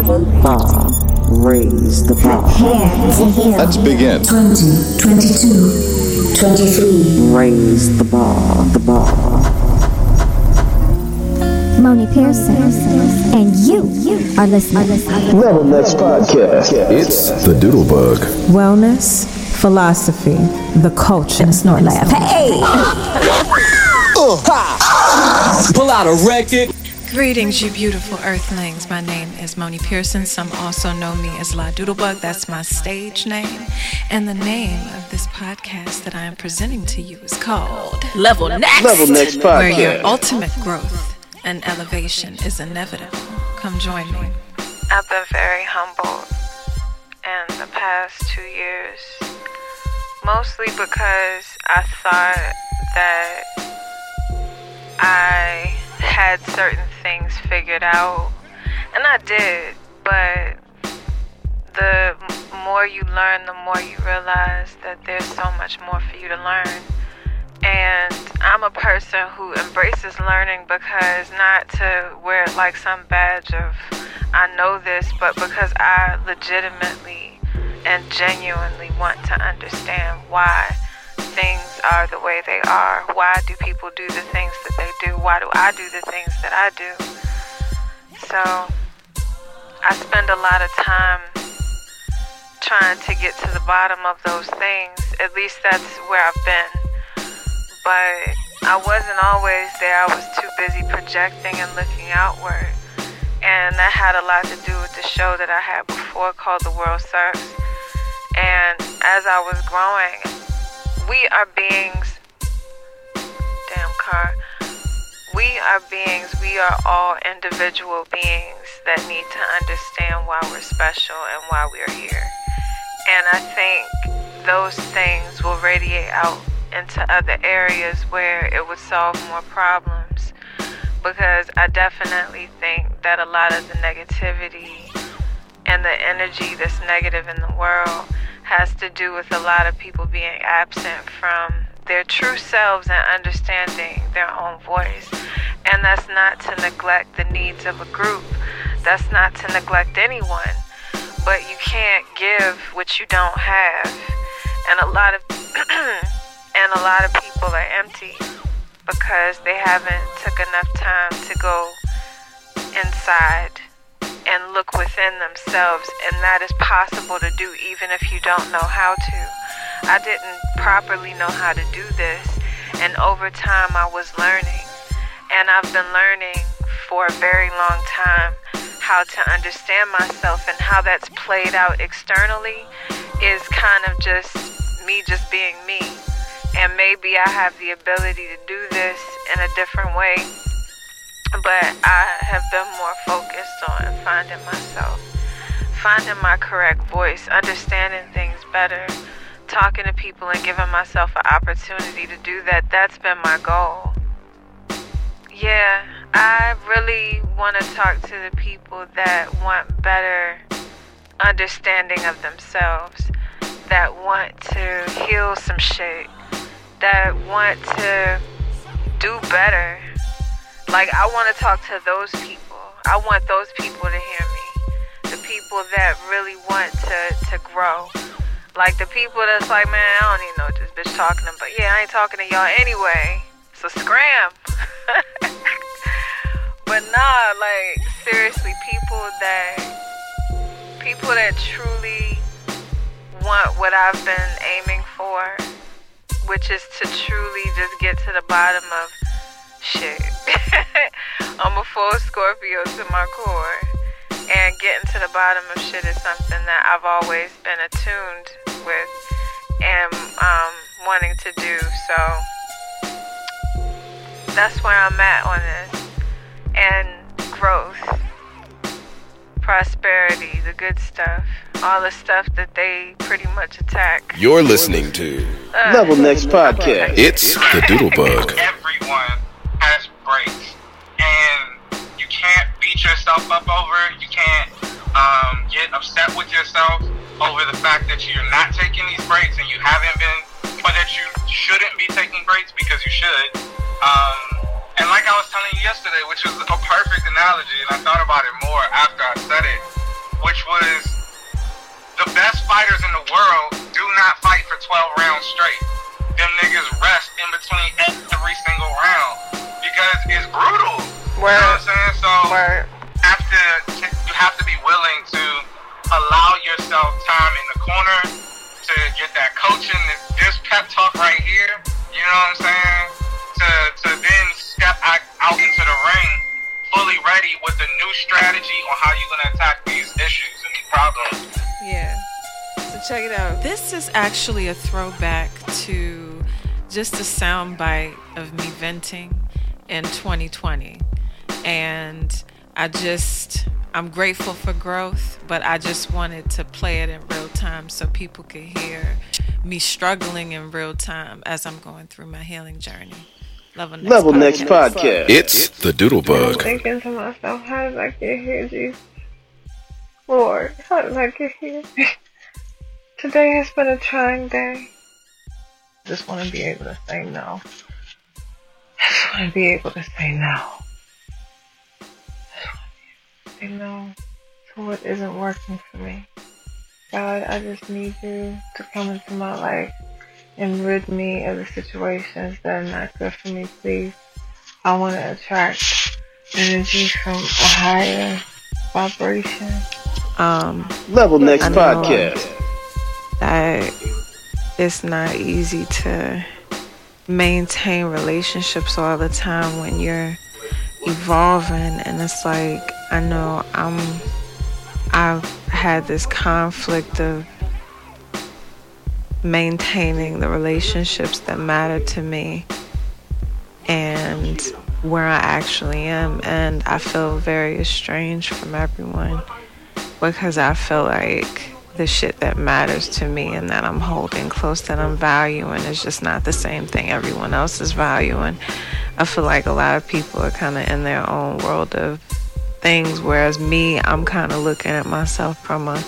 bar. Raise the bar. Let's begin. 20, 22, 23. Raise the bar. The bar. Moni Pearson, and you, you are listening. Level Next Podcast. It's the Doodlebug. Wellness, philosophy, the culture. And a snort laugh. Hey! Pull out a record. Greetings, you beautiful earthlings. My name is Moni Pearson. Some also know me as La Doodlebug. That's my stage name. And the name of this podcast that I am presenting to you is called Level next. Level Next Podcast. Where your ultimate growth and elevation is inevitable. Come join me. I've been very humbled in the past two years, mostly because I thought that I had certain things figured out, and I did, but the more you learn, the more you realize that there's so much more for you to learn. And I'm a person who embraces learning because not to wear it like some badge of I know this, but because I legitimately and genuinely want to understand why things are the way they are. Why do people do the things that they do? Why do I do the things that I do? So I spend a lot of time trying to get to the bottom of those things. At least that's where I've been but I wasn't always there. I was too busy projecting and looking outward. And that had a lot to do with the show that I had before called The World Serves. And as I was growing, we are beings. Damn car. We are beings, we are all individual beings that need to understand why we're special and why we are here. And I think those things will radiate out into other areas where it would solve more problems. Because I definitely think that a lot of the negativity and the energy that's negative in the world has to do with a lot of people being absent from their true selves and understanding their own voice. And that's not to neglect the needs of a group, that's not to neglect anyone. But you can't give what you don't have. And a lot of and a lot of people are empty because they haven't took enough time to go inside and look within themselves and that is possible to do even if you don't know how to. I didn't properly know how to do this and over time i was learning. And i've been learning for a very long time how to understand myself and how that's played out externally is kind of just me just being me. And maybe I have the ability to do this in a different way, but I have been more focused on finding myself, finding my correct voice, understanding things better, talking to people and giving myself an opportunity to do that. That's been my goal. Yeah, I really want to talk to the people that want better understanding of themselves, that want to heal some shit that want to do better. Like, I want to talk to those people. I want those people to hear me. The people that really want to, to grow. Like, the people that's like, man, I don't even know what this bitch talking about. Yeah, I ain't talking to y'all anyway. So, scram. but nah, like, seriously, people that, people that truly want what I've been aiming for which is to truly just get to the bottom of shit. I'm a full Scorpio to my core. And getting to the bottom of shit is something that I've always been attuned with and um, wanting to do. So that's where I'm at on this. And growth, prosperity, the good stuff, all the stuff that they pretty much attack. You're listening to Uh, Level Next Podcast. It's the Doodlebug. everyone can't beat yourself up over. You can't um, get upset with yourself over the fact that you're not taking these breaks and you haven't been, or that you shouldn't be taking breaks because you should. Um, and like I was telling you yesterday, which was a perfect analogy, and I thought about it more after I said it. which was the best fighters in the world do not fight for 12 rounds straight. Them niggas rest in between every single round because it's brutal. You know what I'm saying? So after you have to be willing to allow yourself time in the corner to get that coaching, this pep talk right here. You know what I'm saying? To to then step out out into the ring fully ready with a new strategy on how you're gonna attack these issues and these problems. Yeah. So check it out. This is actually a throwback to just a soundbite of me venting in 2020. And I just, I'm grateful for growth, but I just wanted to play it in real time so people could hear me struggling in real time as I'm going through my healing journey. Level Next Level podcast. Next Podcast. It's the Doodle Bug. thinking to myself, how did I get here, Jesus? Lord, how did I get here? Today has been a trying day. Just want to be able to say no. I Just want to be able to say no. Say no to what isn't working for me. God, I just need you to come into my life and rid me of the situations that are not good for me, please. I want to attract energy from a higher vibration. Um, Level Next I Podcast. That it's not easy to maintain relationships all the time when you're evolving, and it's like I know I'm. I've had this conflict of maintaining the relationships that matter to me and where I actually am. And I feel very estranged from everyone because I feel like the shit that matters to me and that I'm holding close that I'm valuing is just not the same thing everyone else is valuing. I feel like a lot of people are kind of in their own world of things, whereas me, I'm kind of looking at myself from a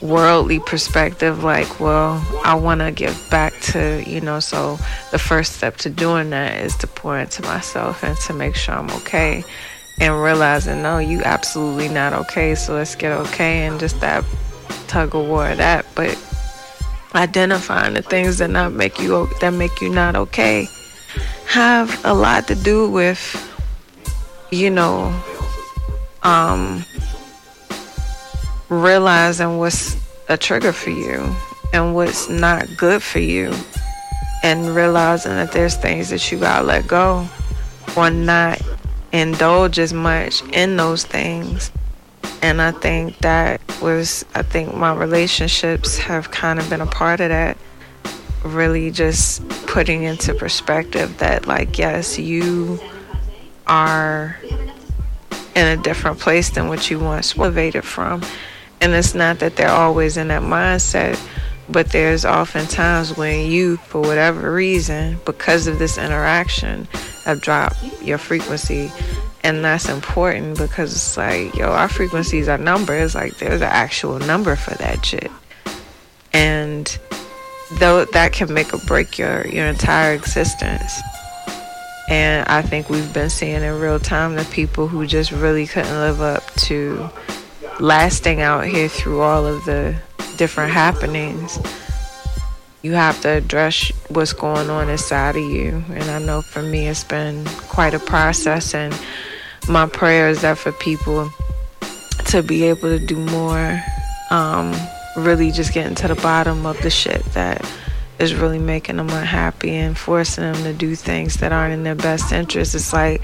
worldly perspective like well i want to give back to you know so the first step to doing that is to pour into myself and to make sure i'm okay and realizing no you absolutely not okay so let's get okay and just that tug of war of that. But identifying the things that not make you that make you not okay have a lot to do with you know um realizing what's a trigger for you and what's not good for you and realizing that there's things that you gotta let go or not indulge as much in those things. And i think that was i think my relationships have kind of been a part of that really just putting into perspective that like yes you are in a different place than what you once elevated from and it's not that they're always in that mindset, but there's often times when you, for whatever reason, because of this interaction, have dropped your frequency. And that's important because it's like, yo, our frequencies are numbers. Like, there's an actual number for that shit. And though that can make or break your, your entire existence. And I think we've been seeing in real time the people who just really couldn't live up to lasting out here through all of the different happenings, you have to address what's going on inside of you. And I know for me, it's been quite a process. And my prayer is that for people to be able to do more, um, really just getting to the bottom of the shit that is really making them unhappy and forcing them to do things that aren't in their best interest. It's like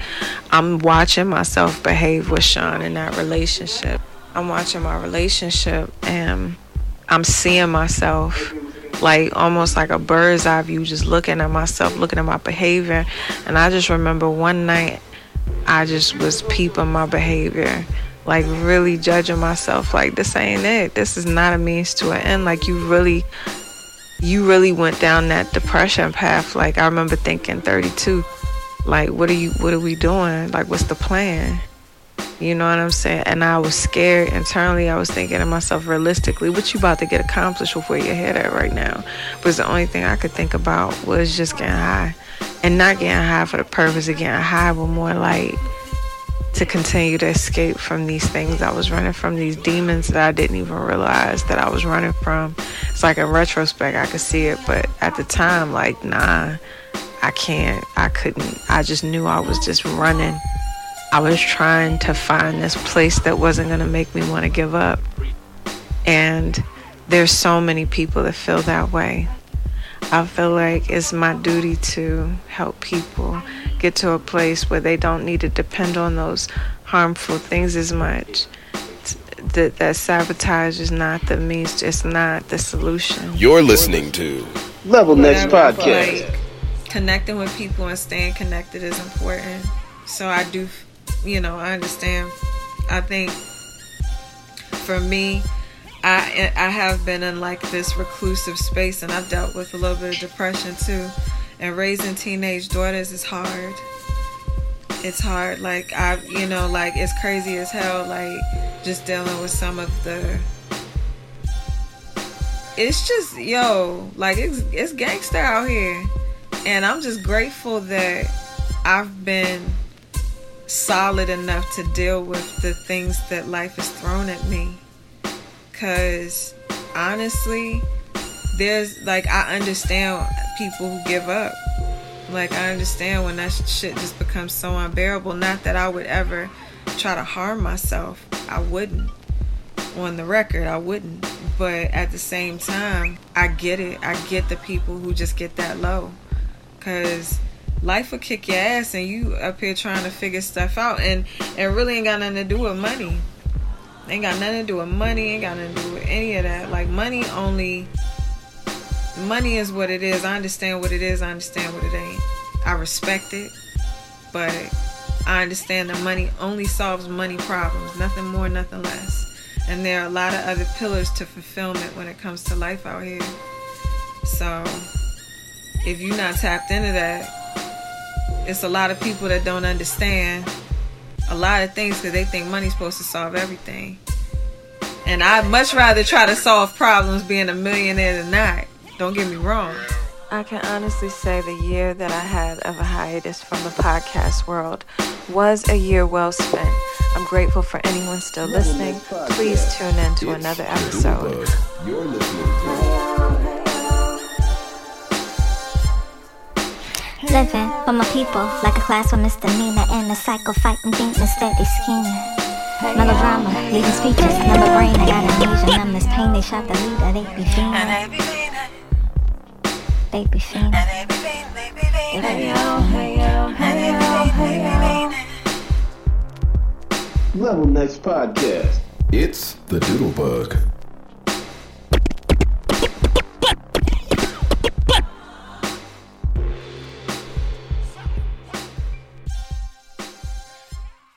I'm watching myself behave with Sean in that relationship. I'm watching my relationship and I'm seeing myself like almost like a bird's eye view, just looking at myself, looking at my behavior. And I just remember one night I just was peeping my behavior, like really judging myself, like this ain't it. This is not a means to an end. Like you really you really went down that depression path. Like I remember thinking 32, like what are you what are we doing? Like what's the plan? You know what I'm saying? And I was scared internally. I was thinking to myself, realistically, what you about to get accomplished with where your head at right now? Because the only thing I could think about was just getting high. And not getting high for the purpose of getting high, but more like to continue to escape from these things I was running from, these demons that I didn't even realize that I was running from. It's like in retrospect, I could see it, but at the time, like, nah, I can't, I couldn't. I just knew I was just running. I was trying to find this place that wasn't going to make me want to give up. And there's so many people that feel that way. I feel like it's my duty to help people get to a place where they don't need to depend on those harmful things as much. That, that sabotage is not the means, it's not the solution. You're listening to Level Next Podcast. like, connecting with people and staying connected is important. So I do, you know, I understand. I think for me, I I have been in like this reclusive space, and I've dealt with a little bit of depression too. And raising teenage daughters is hard. It's hard. Like I, you know, like it's crazy as hell. Like just dealing with some of the it's just yo like it's it's gangster out here and i'm just grateful that i've been solid enough to deal with the things that life has thrown at me because honestly there's like i understand people who give up like i understand when that shit just becomes so unbearable. Not that i would ever try to harm myself. I wouldn't. On the record i wouldn't. But at the same time i get it. I get the people who just get that low. Because life will kick your ass and you up here trying to figure stuff out. And it really ain't got nothing to do with money. Ain't got nothing to do with money. Ain't got nothing to do with any of that. Like money only money is what it is i understand what it is i understand what it ain't i respect it but i understand that money only solves money problems nothing more nothing less and there are a lot of other pillars to fulfillment when it comes to life out here. So, if you're not tapped into that, it's a lot of people that don't understand a lot of things because they think money's supposed to solve everything. And I'd much rather try to solve problems being a millionaire than not. Don't get me wrong. I can honestly say the year that I had of a hiatus from the podcast world was a year well spent. I'm grateful for anyone still listening. Please tune in to another episode. You're listening Living with my people like a class with misdemeanor and a cycle fighting demons steady scheming. Melodrama, leading speeches, number brain, I got amnesia, numbness, pain, they shot the leader, they be fiending. They be fiending. They be fiending. Level Next Podcast. It's the Doodle Bug.